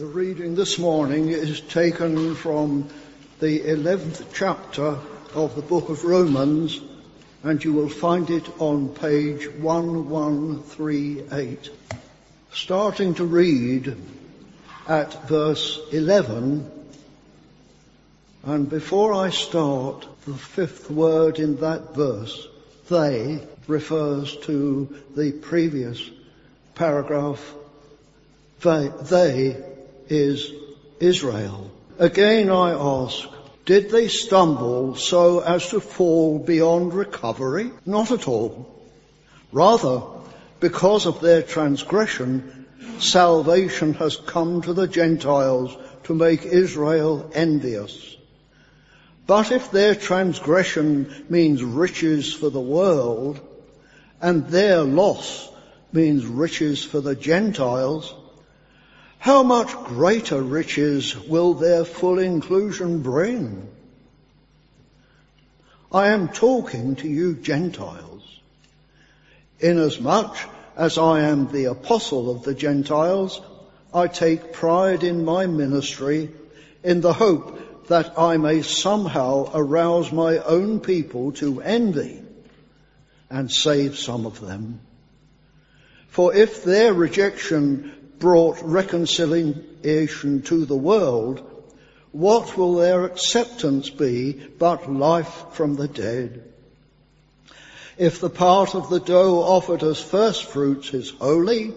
The reading this morning is taken from the 11th chapter of the book of Romans, and you will find it on page 1138. Starting to read at verse 11, and before I start, the fifth word in that verse, they, refers to the previous paragraph. They, they is Israel. Again I ask, did they stumble so as to fall beyond recovery? Not at all. Rather, because of their transgression, salvation has come to the Gentiles to make Israel envious. But if their transgression means riches for the world, and their loss means riches for the Gentiles, how much greater riches will their full inclusion bring? I am talking to you Gentiles, inasmuch as I am the apostle of the Gentiles, I take pride in my ministry in the hope that I may somehow arouse my own people to envy and save some of them. For if their rejection brought reconciliation to the world, what will their acceptance be but life from the dead? If the part of the dough offered as first fruits is holy,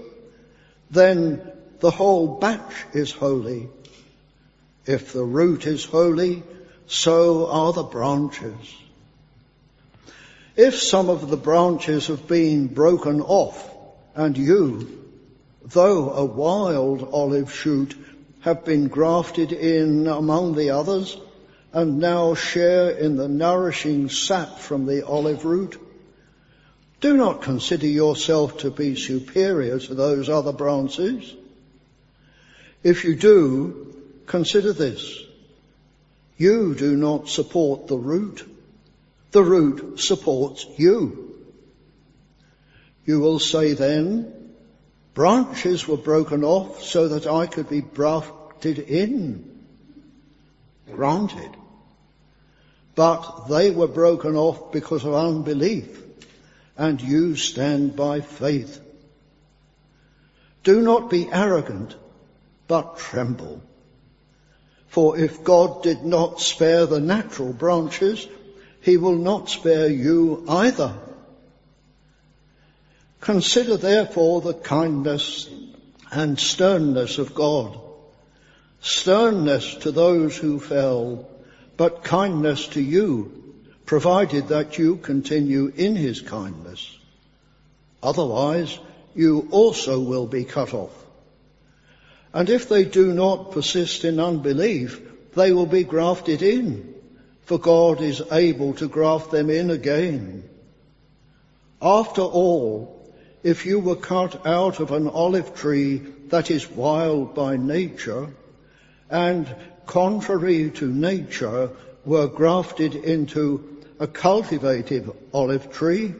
then the whole batch is holy. If the root is holy, so are the branches. If some of the branches have been broken off, and you, though a wild olive shoot, have been grafted in among the others, and now share in the nourishing sap from the olive root, do not consider yourself to be superior to those other branches. If you do, consider this. You do not support the root. The root supports you. You will say then, branches were broken off so that I could be grafted in. Granted. But they were broken off because of unbelief and you stand by faith. Do not be arrogant, but tremble. For if God did not spare the natural branches, he will not spare you either. Consider therefore the kindness and sternness of God. Sternness to those who fell, but kindness to you provided that you continue in his kindness. Otherwise, you also will be cut off. And if they do not persist in unbelief, they will be grafted in, for God is able to graft them in again. After all, if you were cut out of an olive tree that is wild by nature, and contrary to nature were grafted into a cultivated olive tree,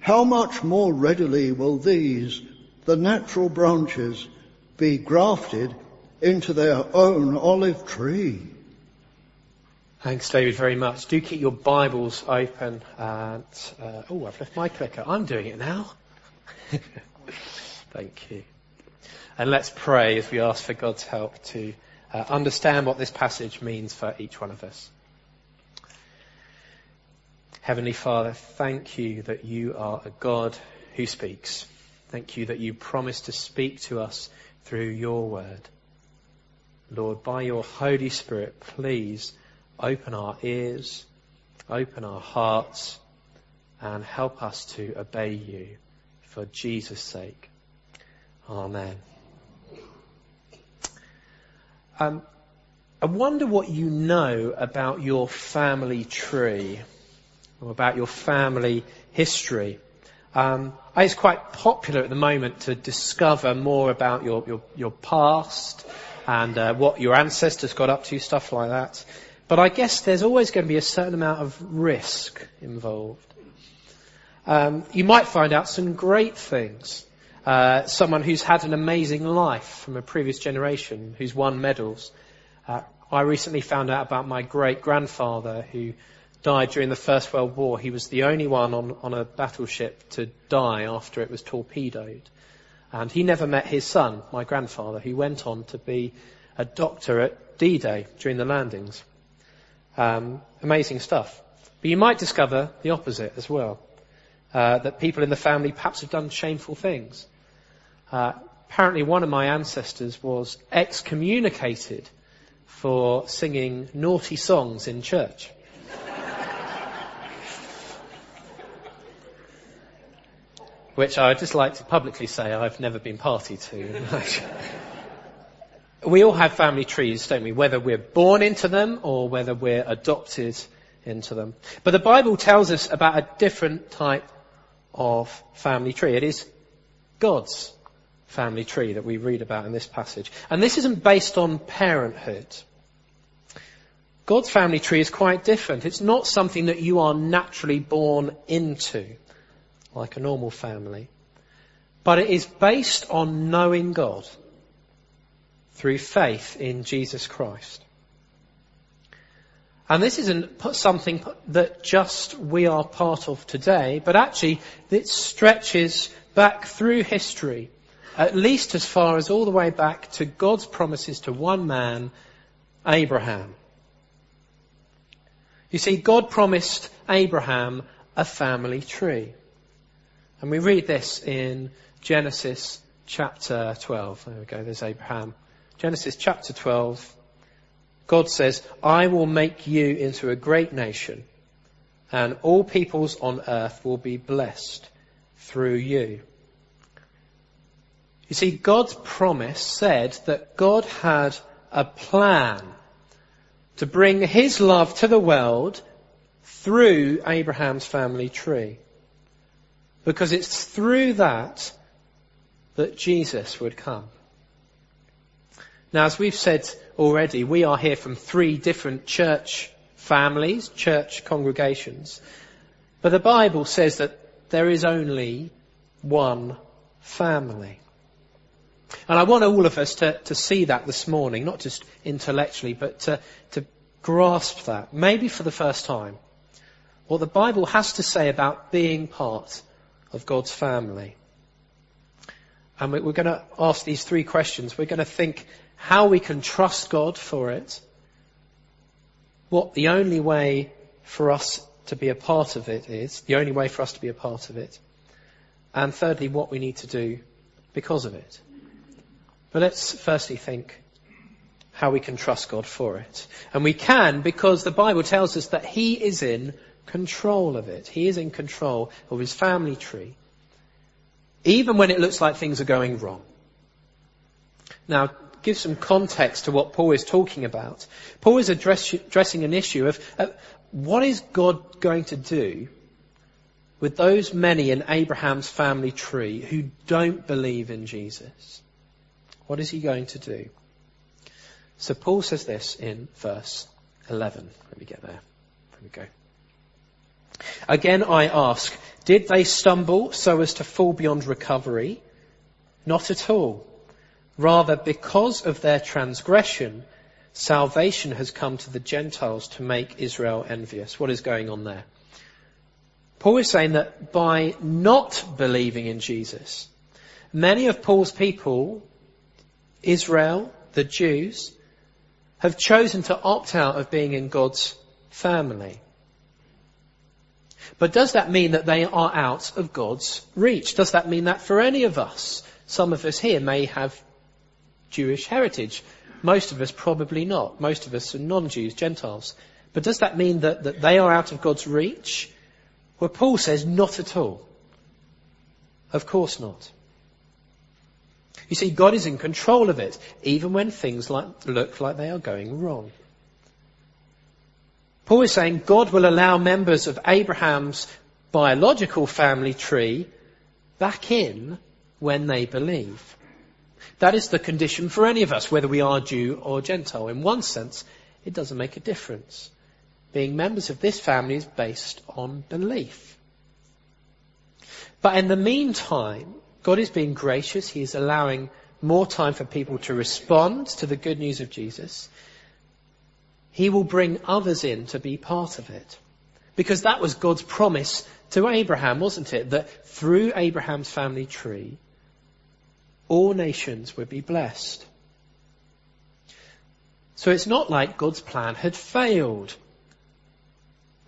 how much more readily will these, the natural branches, be grafted into their own olive tree? Thanks, David, very much. Do keep your Bibles open. And, uh, oh, I've left my clicker. I'm doing it now. Thank you. And let's pray as we ask for God's help to uh, understand what this passage means for each one of us. Heavenly Father, thank you that you are a God who speaks. Thank you that you promise to speak to us through your word. Lord, by your Holy Spirit, please open our ears, open our hearts, and help us to obey you for Jesus' sake. Amen. Um, I wonder what you know about your family tree or about your family history. Um, it's quite popular at the moment to discover more about your, your, your past and uh, what your ancestors got up to, stuff like that. But I guess there's always going to be a certain amount of risk involved. Um, you might find out some great things, uh, someone who's had an amazing life from a previous generation, who's won medals. Uh, I recently found out about my great grandfather who died during the First World War. He was the only one on, on a battleship to die after it was torpedoed. And he never met his son, my grandfather, who went on to be a doctor at D-Day during the landings. Um, amazing stuff. But you might discover the opposite as well. Uh, that people in the family perhaps have done shameful things. Uh, apparently one of my ancestors was excommunicated for singing naughty songs in church. Which I would just like to publicly say I've never been party to. we all have family trees, don't we? Whether we're born into them or whether we're adopted into them. But the Bible tells us about a different type of family tree. It is God's family tree that we read about in this passage. And this isn't based on parenthood. God's family tree is quite different. It's not something that you are naturally born into, like a normal family. But it is based on knowing God through faith in Jesus Christ. And this isn't something that just we are part of today, but actually it stretches back through history, at least as far as all the way back to God's promises to one man, Abraham. You see, God promised Abraham a family tree. And we read this in Genesis chapter 12. There we go, there's Abraham. Genesis chapter 12, God says, I will make you into a great nation, and all peoples on earth will be blessed through you. You see, God's promise said that God had a plan to bring his love to the world through Abraham's family tree. Because it's through that that Jesus would come. Now, as we've said already, we are here from three different church families, church congregations. But the Bible says that there is only one family. And I want all of us to, to see that this morning, not just intellectually, but to, to grasp that, maybe for the first time, what the Bible has to say about being part of God's family. And we're going to ask these three questions. We're going to think how we can trust God for it, what the only way for us to be a part of it is, the only way for us to be a part of it, and thirdly, what we need to do because of it. But let's firstly think how we can trust God for it. And we can because the Bible tells us that He is in control of it. He is in control of His family tree. Even when it looks like things are going wrong. Now, give some context to what Paul is talking about. Paul is address, addressing an issue of uh, what is God going to do with those many in Abraham's family tree who don't believe in Jesus? What is he going to do? So Paul says this in verse 11. Let me get there. There we go. Again I ask, did they stumble so as to fall beyond recovery? Not at all. Rather, because of their transgression, salvation has come to the Gentiles to make Israel envious. What is going on there? Paul is saying that by not believing in Jesus, many of Paul's people, Israel, the Jews, have chosen to opt out of being in God's family. But does that mean that they are out of God's reach? Does that mean that for any of us, some of us here may have Jewish heritage. Most of us probably not. Most of us are non-Jews, Gentiles. But does that mean that, that they are out of God's reach? Well, Paul says not at all. Of course not. You see, God is in control of it, even when things like, look like they are going wrong. Paul is saying God will allow members of Abraham's biological family tree back in when they believe. That is the condition for any of us, whether we are Jew or Gentile. In one sense, it doesn't make a difference. Being members of this family is based on belief. But in the meantime, God is being gracious. He is allowing more time for people to respond to the good news of Jesus. He will bring others in to be part of it. Because that was God's promise to Abraham, wasn't it? That through Abraham's family tree, all nations would be blessed. So it's not like God's plan had failed.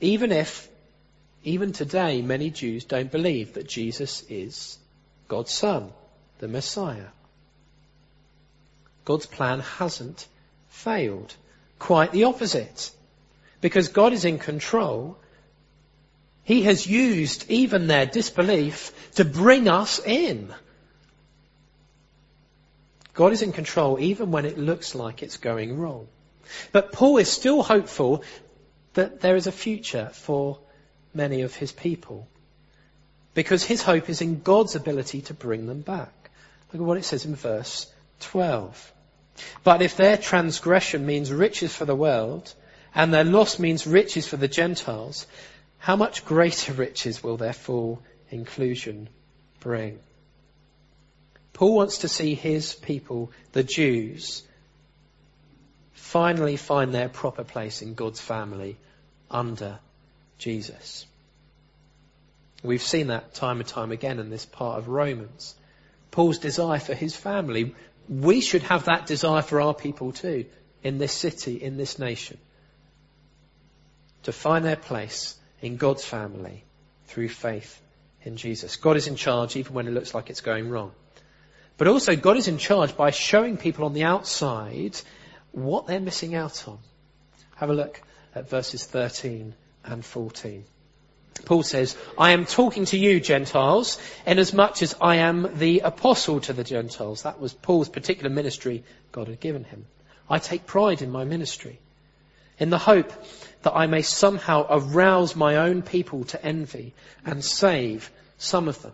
Even if, even today, many Jews don't believe that Jesus is God's Son, the Messiah. God's plan hasn't failed. Quite the opposite. Because God is in control, He has used even their disbelief to bring us in. God is in control even when it looks like it's going wrong. But Paul is still hopeful that there is a future for many of his people. Because his hope is in God's ability to bring them back. Look at what it says in verse 12. But if their transgression means riches for the world, and their loss means riches for the Gentiles, how much greater riches will their full inclusion bring? Paul wants to see his people, the Jews, finally find their proper place in God's family under Jesus. We've seen that time and time again in this part of Romans. Paul's desire for his family. We should have that desire for our people too, in this city, in this nation. To find their place in God's family through faith in Jesus. God is in charge even when it looks like it's going wrong. But also God is in charge by showing people on the outside what they're missing out on. Have a look at verses 13 and 14. Paul says, I am talking to you, Gentiles, inasmuch as I am the apostle to the Gentiles. That was Paul's particular ministry God had given him. I take pride in my ministry, in the hope that I may somehow arouse my own people to envy and save some of them.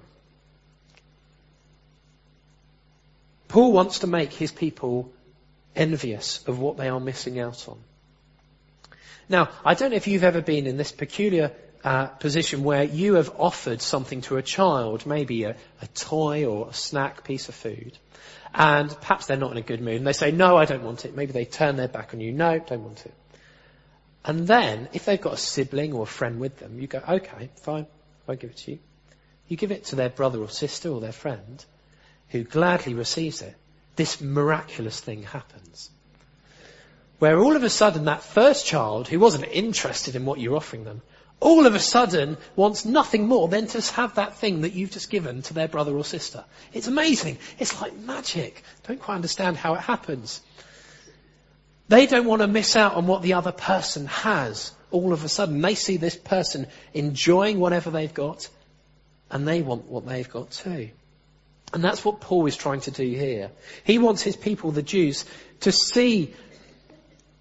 Paul wants to make his people envious of what they are missing out on. Now, I don't know if you've ever been in this peculiar uh, position where you have offered something to a child, maybe a, a toy or a snack piece of food, and perhaps they're not in a good mood, and they say, no, I don't want it. Maybe they turn their back on you, no, don't want it. And then, if they've got a sibling or a friend with them, you go, okay, fine, I won't give it to you. You give it to their brother or sister or their friend, who gladly receives it, this miraculous thing happens. Where all of a sudden that first child who wasn't interested in what you're offering them, all of a sudden wants nothing more than to have that thing that you've just given to their brother or sister. It's amazing. It's like magic. Don't quite understand how it happens. They don't want to miss out on what the other person has all of a sudden. They see this person enjoying whatever they've got and they want what they've got too. And that's what Paul is trying to do here. He wants his people, the Jews, to see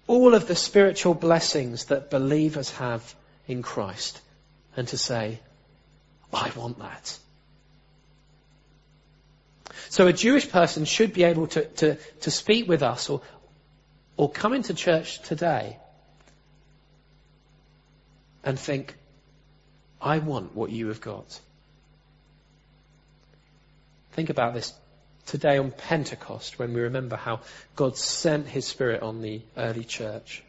all of the spiritual blessings that believers have in Christ and to say, I want that. So a Jewish person should be able to, to, to speak with us or, or come into church today and think, I want what you have got. Think about this today on Pentecost when we remember how God sent his Spirit on the early church.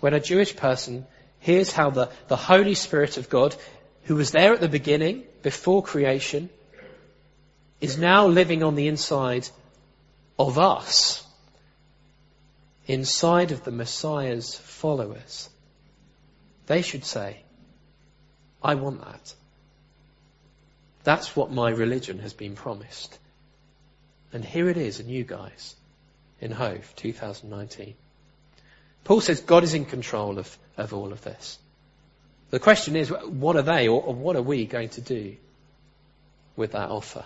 When a Jewish person hears how the, the Holy Spirit of God, who was there at the beginning, before creation, is now living on the inside of us, inside of the Messiah's followers, they should say, I want that. That's what my religion has been promised. And here it is in you guys, in Hove 2019. Paul says God is in control of, of all of this. The question is, what are they or, or what are we going to do with that offer?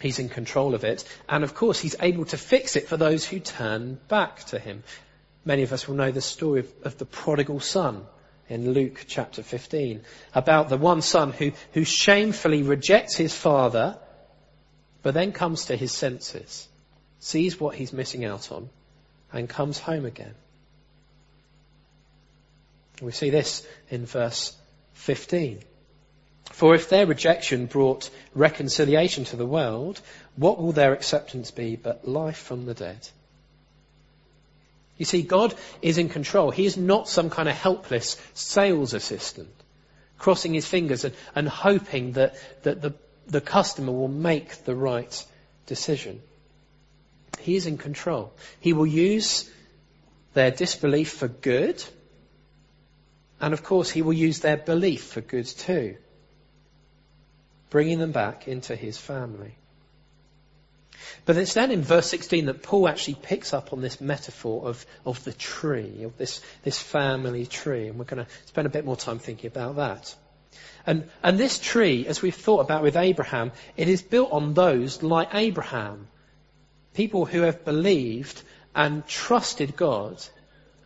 He's in control of it. And of course, he's able to fix it for those who turn back to him. Many of us will know the story of, of the prodigal son in Luke chapter 15 about the one son who, who shamefully rejects his father, but then comes to his senses, sees what he's missing out on, and comes home again. We see this in verse 15. For if their rejection brought reconciliation to the world, what will their acceptance be but life from the dead? You see, God is in control. He is not some kind of helpless sales assistant, crossing his fingers and, and hoping that, that the, the customer will make the right decision. He is in control. He will use their disbelief for good, and of course, he will use their belief for good too, bringing them back into his family. But it's then in verse 16 that Paul actually picks up on this metaphor of, of the tree, of this, this family tree, and we're going to spend a bit more time thinking about that. And, and this tree, as we've thought about with Abraham, it is built on those like Abraham. People who have believed and trusted God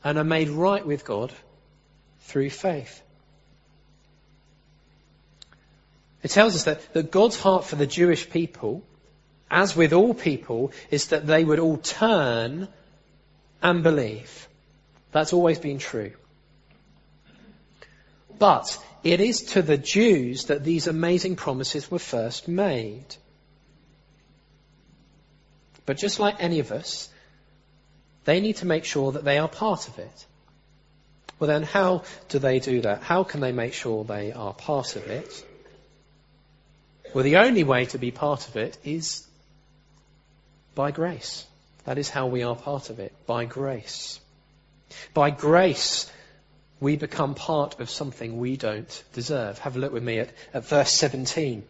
and are made right with God through faith. It tells us that, that God's heart for the Jewish people, as with all people, is that they would all turn and believe. That's always been true. But it is to the Jews that these amazing promises were first made. But just like any of us, they need to make sure that they are part of it. Well then, how do they do that? How can they make sure they are part of it? Well, the only way to be part of it is by grace. That is how we are part of it, by grace. By grace, we become part of something we don't deserve. Have a look with me at, at verse 17.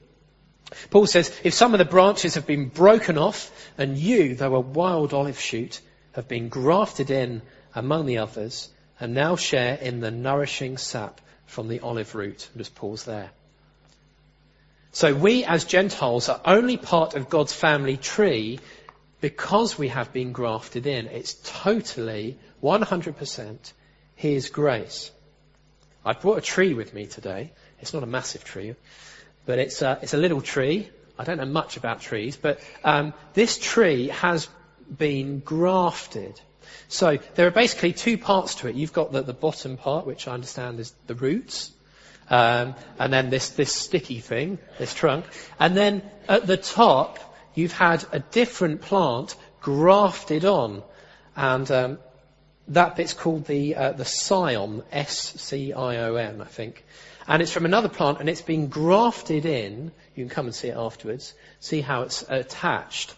Paul says, if some of the branches have been broken off, and you, though a wild olive shoot, have been grafted in among the others, and now share in the nourishing sap from the olive root. Just pause there. So we as Gentiles are only part of God's family tree because we have been grafted in. It's totally 100% his grace. I brought a tree with me today. It's not a massive tree, but it's a, it's a little tree. I don't know much about trees, but um, this tree has been grafted. So there are basically two parts to it. You've got the, the bottom part, which I understand is the roots, um, and then this this sticky thing, this trunk, and then at the top you've had a different plant grafted on, and um, that bit's called the uh, the scion, S-C-I-O-N, I think. And it's from another plant, and it's been grafted in. You can come and see it afterwards. See how it's attached.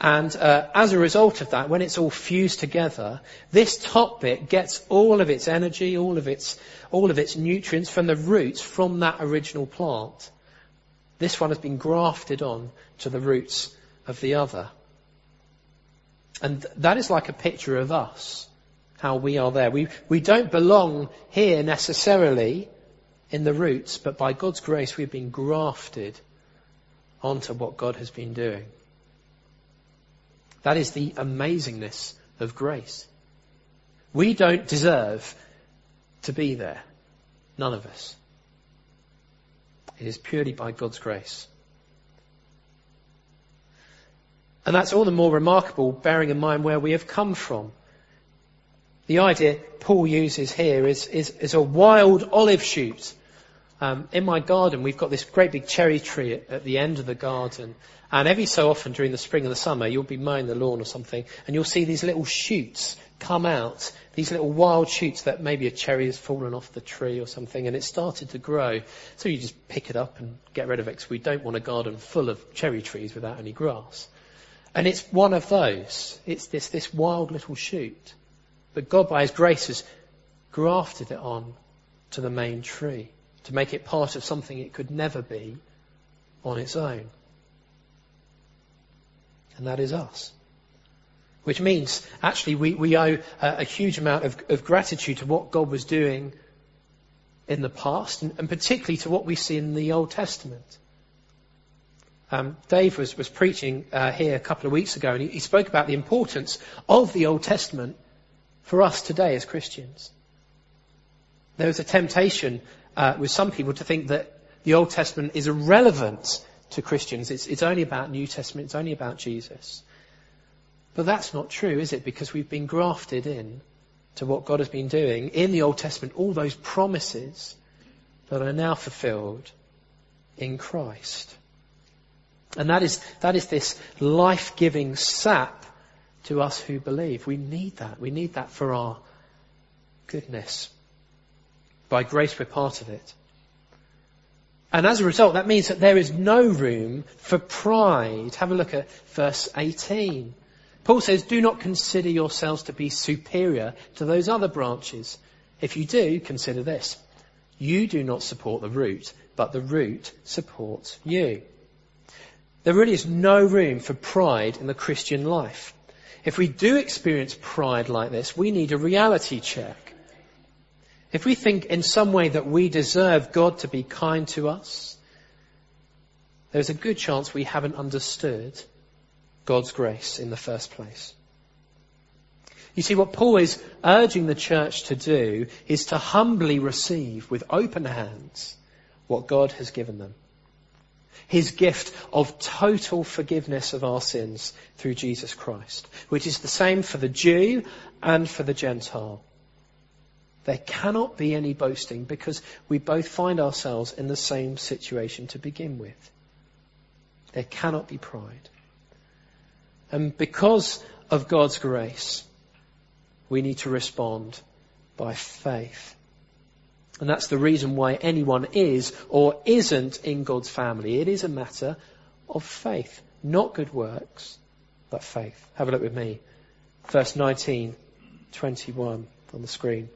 And uh, as a result of that, when it's all fused together, this top bit gets all of its energy, all of its, all of its nutrients from the roots from that original plant. This one has been grafted on to the roots of the other. And that is like a picture of us how we are there. We, we don't belong here necessarily in the roots, but by God's grace we've been grafted onto what God has been doing. That is the amazingness of grace. We don't deserve to be there. None of us. It is purely by God's grace. And that's all the more remarkable bearing in mind where we have come from. The idea Paul uses here is, is, is a wild olive shoot. Um, in my garden, we've got this great big cherry tree at, at, the end of the garden. And every so often during the spring and the summer, you'll be mowing the lawn or something, and you'll see these little shoots come out, these little wild shoots that maybe a cherry has fallen off the tree or something, and it started to grow. So you just pick it up and get rid of it, because we don't want a garden full of cherry trees without any grass. And it's one of those. It's this, this wild little shoot. But God, by His grace, has grafted it on to the main tree to make it part of something it could never be on its own. And that is us. Which means, actually, we, we owe a, a huge amount of, of, gratitude to what God was doing in the past, and, and particularly to what we see in the Old Testament. Um, Dave was, was preaching uh, here a couple of weeks ago, and he, he spoke about the importance of the Old Testament for us today as Christians. There is a temptation uh, with some people to think that the Old Testament is irrelevant to Christians. It's, it's only about New Testament. It's only about Jesus. But that's not true, is it? Because we've been grafted in to what God has been doing in the Old Testament, all those promises that are now fulfilled in Christ. And that is, that is this life-giving sap to us who believe. We need that. We need that for our goodness. By grace we're part of it. And as a result, that means that there is no room for pride. Have a look at verse 18. Paul says, do not consider yourselves to be superior to those other branches. If you do, consider this. You do not support the root, but the root supports you. There really is no room for pride in the Christian life. If we do experience pride like this, we need a reality check. If we think in some way that we deserve God to be kind to us, there's a good chance we haven't understood God's grace in the first place. You see, what Paul is urging the church to do is to humbly receive with open hands what God has given them. His gift of total forgiveness of our sins through Jesus Christ, which is the same for the Jew and for the Gentile. There cannot be any boasting because we both find ourselves in the same situation to begin with. There cannot be pride. And because of God's grace, we need to respond by faith. And that's the reason why anyone is or isn't in God's family. It is a matter of faith, not good works, but faith. Have a look with me. Verse 19, 21 on the screen.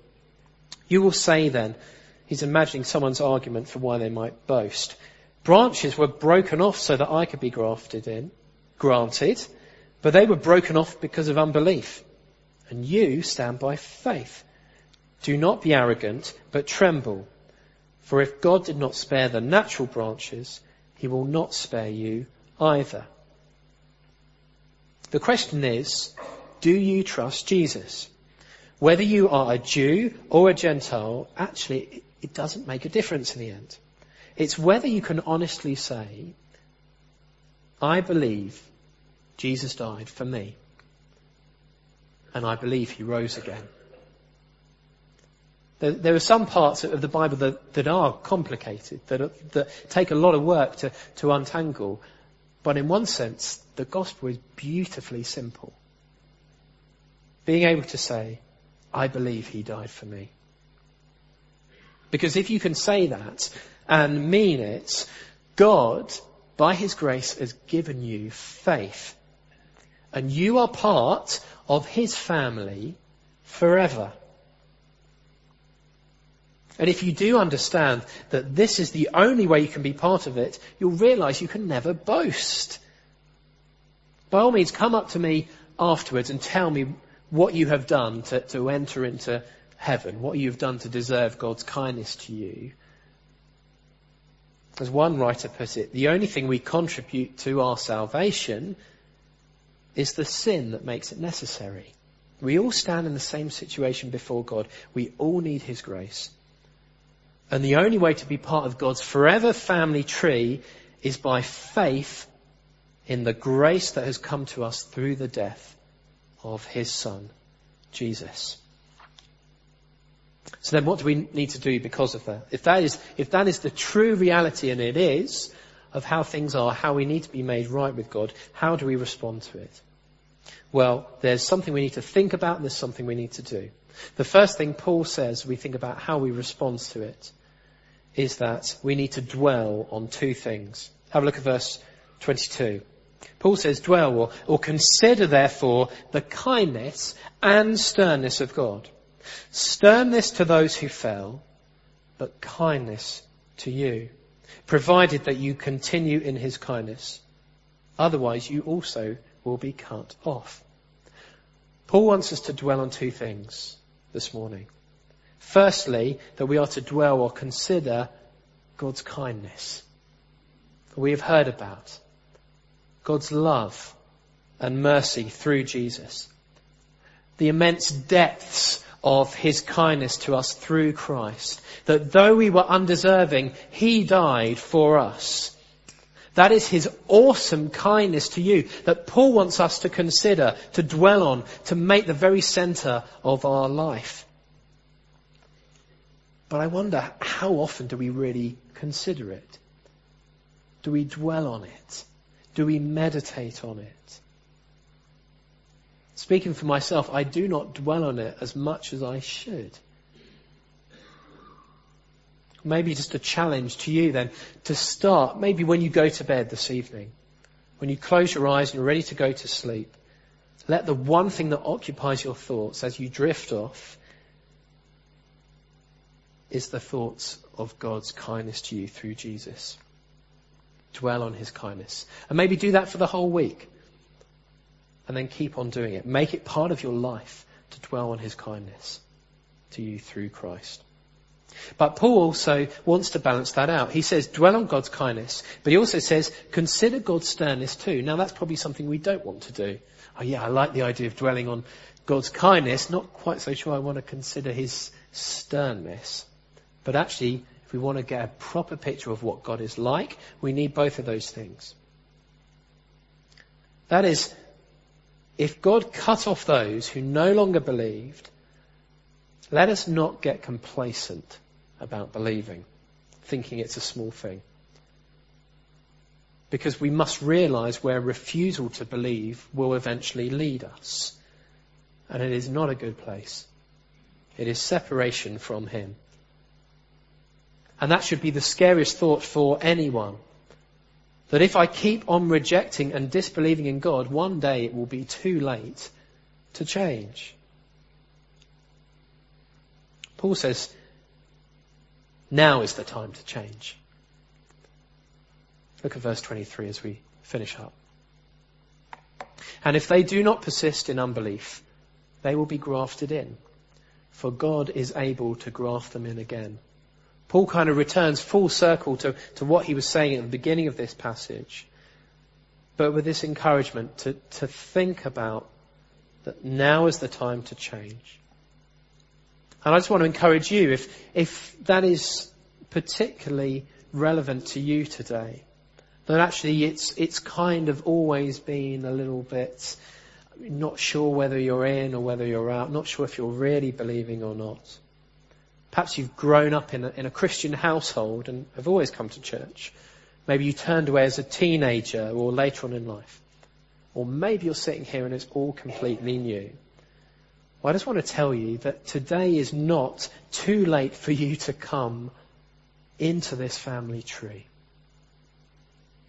You will say then, he's imagining someone's argument for why they might boast. Branches were broken off so that I could be grafted in. Granted. But they were broken off because of unbelief. And you stand by faith. Do not be arrogant, but tremble. For if God did not spare the natural branches, he will not spare you either. The question is, do you trust Jesus? Whether you are a Jew or a Gentile, actually, it doesn't make a difference in the end. It's whether you can honestly say, I believe Jesus died for me. And I believe he rose again. There, there, are some parts of the Bible that, that are complicated, that, are, that take a lot of work to, to untangle. But in one sense, the gospel is beautifully simple. Being able to say, I believe he died for me. Because if you can say that and mean it, God, by his grace, has given you faith. And you are part of his family forever. And if you do understand that this is the only way you can be part of it, you'll realize you can never boast. By all means, come up to me afterwards and tell me what you have done to, to enter into heaven, what you've done to deserve God's kindness to you. As one writer put it, the only thing we contribute to our salvation is the sin that makes it necessary. We all stand in the same situation before God. We all need His grace. And the only way to be part of God's forever family tree is by faith in the grace that has come to us through the death of his son, Jesus. So then what do we need to do because of that? If that is, if that is the true reality, and it is, of how things are, how we need to be made right with God, how do we respond to it? Well, there's something we need to think about and there's something we need to do. The first thing Paul says we think about how we respond to it is that we need to dwell on two things. Have a look at verse 22. Paul says, dwell or, or consider therefore the kindness and sternness of God. Sternness to those who fell, but kindness to you, provided that you continue in his kindness. Otherwise you also will be cut off. Paul wants us to dwell on two things this morning. Firstly, that we are to dwell or consider God's kindness. We have heard about God's love and mercy through Jesus. The immense depths of his kindness to us through Christ. That though we were undeserving, he died for us. That is his awesome kindness to you that Paul wants us to consider, to dwell on, to make the very center of our life. But I wonder, how often do we really consider it? Do we dwell on it? Do we meditate on it? Speaking for myself, I do not dwell on it as much as I should. Maybe just a challenge to you then to start, maybe when you go to bed this evening, when you close your eyes and you're ready to go to sleep, let the one thing that occupies your thoughts as you drift off is the thoughts of God's kindness to you through Jesus. Dwell on his kindness. And maybe do that for the whole week. And then keep on doing it. Make it part of your life to dwell on his kindness to you through Christ. But Paul also wants to balance that out. He says, dwell on God's kindness, but he also says, consider God's sternness too. Now that's probably something we don't want to do. Oh yeah, I like the idea of dwelling on God's kindness, not quite so sure I want to consider his sternness. But actually, if we want to get a proper picture of what God is like, we need both of those things. That is, if God cut off those who no longer believed, let us not get complacent about believing, thinking it's a small thing. Because we must realize where refusal to believe will eventually lead us. And it is not a good place. It is separation from Him. And that should be the scariest thought for anyone. That if I keep on rejecting and disbelieving in God, one day it will be too late to change. Paul says, now is the time to change. Look at verse 23 as we finish up. And if they do not persist in unbelief, they will be grafted in, for God is able to graft them in again. Paul kind of returns full circle to, to what he was saying at the beginning of this passage, but with this encouragement to, to think about that now is the time to change. And I just want to encourage you, if, if that is particularly relevant to you today, that actually it's, it's kind of always been a little bit, not sure whether you're in or whether you're out, not sure if you're really believing or not. Perhaps you've grown up in a, in a Christian household and have always come to church. Maybe you turned away as a teenager or later on in life. Or maybe you're sitting here and it's all completely new. Well, I just want to tell you that today is not too late for you to come into this family tree.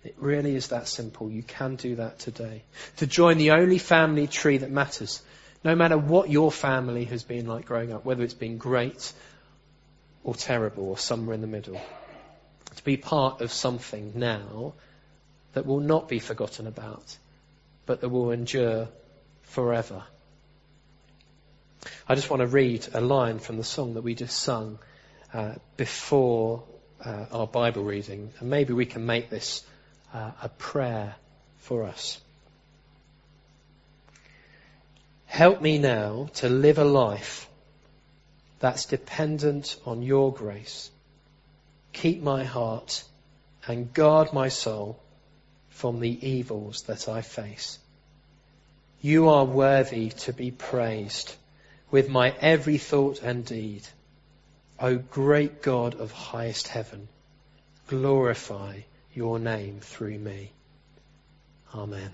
It really is that simple. You can do that today. To join the only family tree that matters. No matter what your family has been like growing up, whether it's been great or terrible or somewhere in the middle. To be part of something now that will not be forgotten about, but that will endure forever. I just want to read a line from the song that we just sung uh, before uh, our Bible reading, and maybe we can make this uh, a prayer for us. Help me now to live a life that's dependent on your grace. Keep my heart and guard my soul from the evils that I face. You are worthy to be praised with my every thought and deed. O great God of highest heaven, glorify your name through me. Amen.